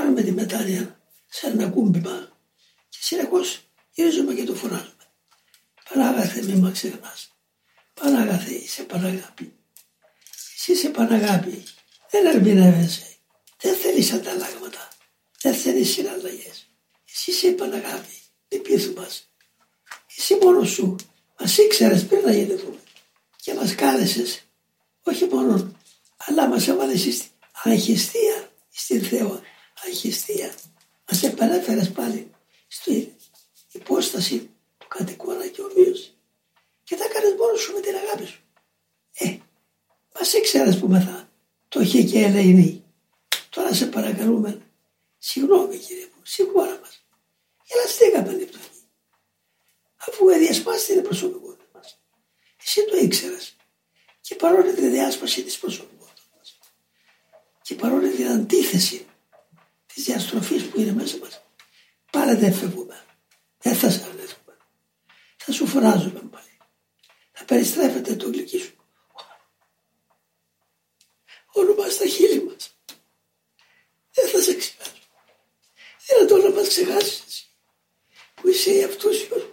κάνουμε τη μετάνοια σε ένα κούμπημα και συνεχώς γυρίζουμε και το φωνάζουμε. Πανάγαθε μη μα ξεχνάς. Πανάγαθε είσαι Παναγάπη. Εσύ είσαι Παναγάπη. Δεν ερμηνεύεσαι. Δεν θέλεις ανταλλάγματα. Δεν θέλεις συναλλαγές. Εσύ είσαι Παναγάπη. Δεν πείθου μας. Εσύ μόνος σου μας ήξερες πριν να γεννηθούμε και μας κάλεσες όχι μόνο αλλά μας έβαλες στην αγχιστία στην Θεό αγχιστία μας επανέφερες πάλι στην υπόσταση του κατοικώνα και ομοίωσης. Και τα κάνεις μόνος σου με την αγάπη σου. Ε, μας ήξερες που μεθά το είχε και ελεηνή τώρα σε παρακαλούμε. Συγγνώμη κύριε μου συγχώρα μας. Γελαστήκαμε την αφού διασπάσει την προσωπικότητα μας. Εσύ το ήξερες. Και παρόλη τη διάσπαση της προσωπικότητας μας. Και παρόλη την αντίθεση τη διαστροφή που είναι μέσα μας, πάλι δεν φεύγουμε. Δεν θα σε αρνηθούμε. Θα σου φωνάζουμε πάλι. Θα περιστρέφεται το γλυκί σου. Όνομα στα χείλη μας. Δεν θα σε ξεχάσω. Δεν είναι το να μας ξεχάσεις εσύ. Που είσαι αυτός ο Παναγάπη.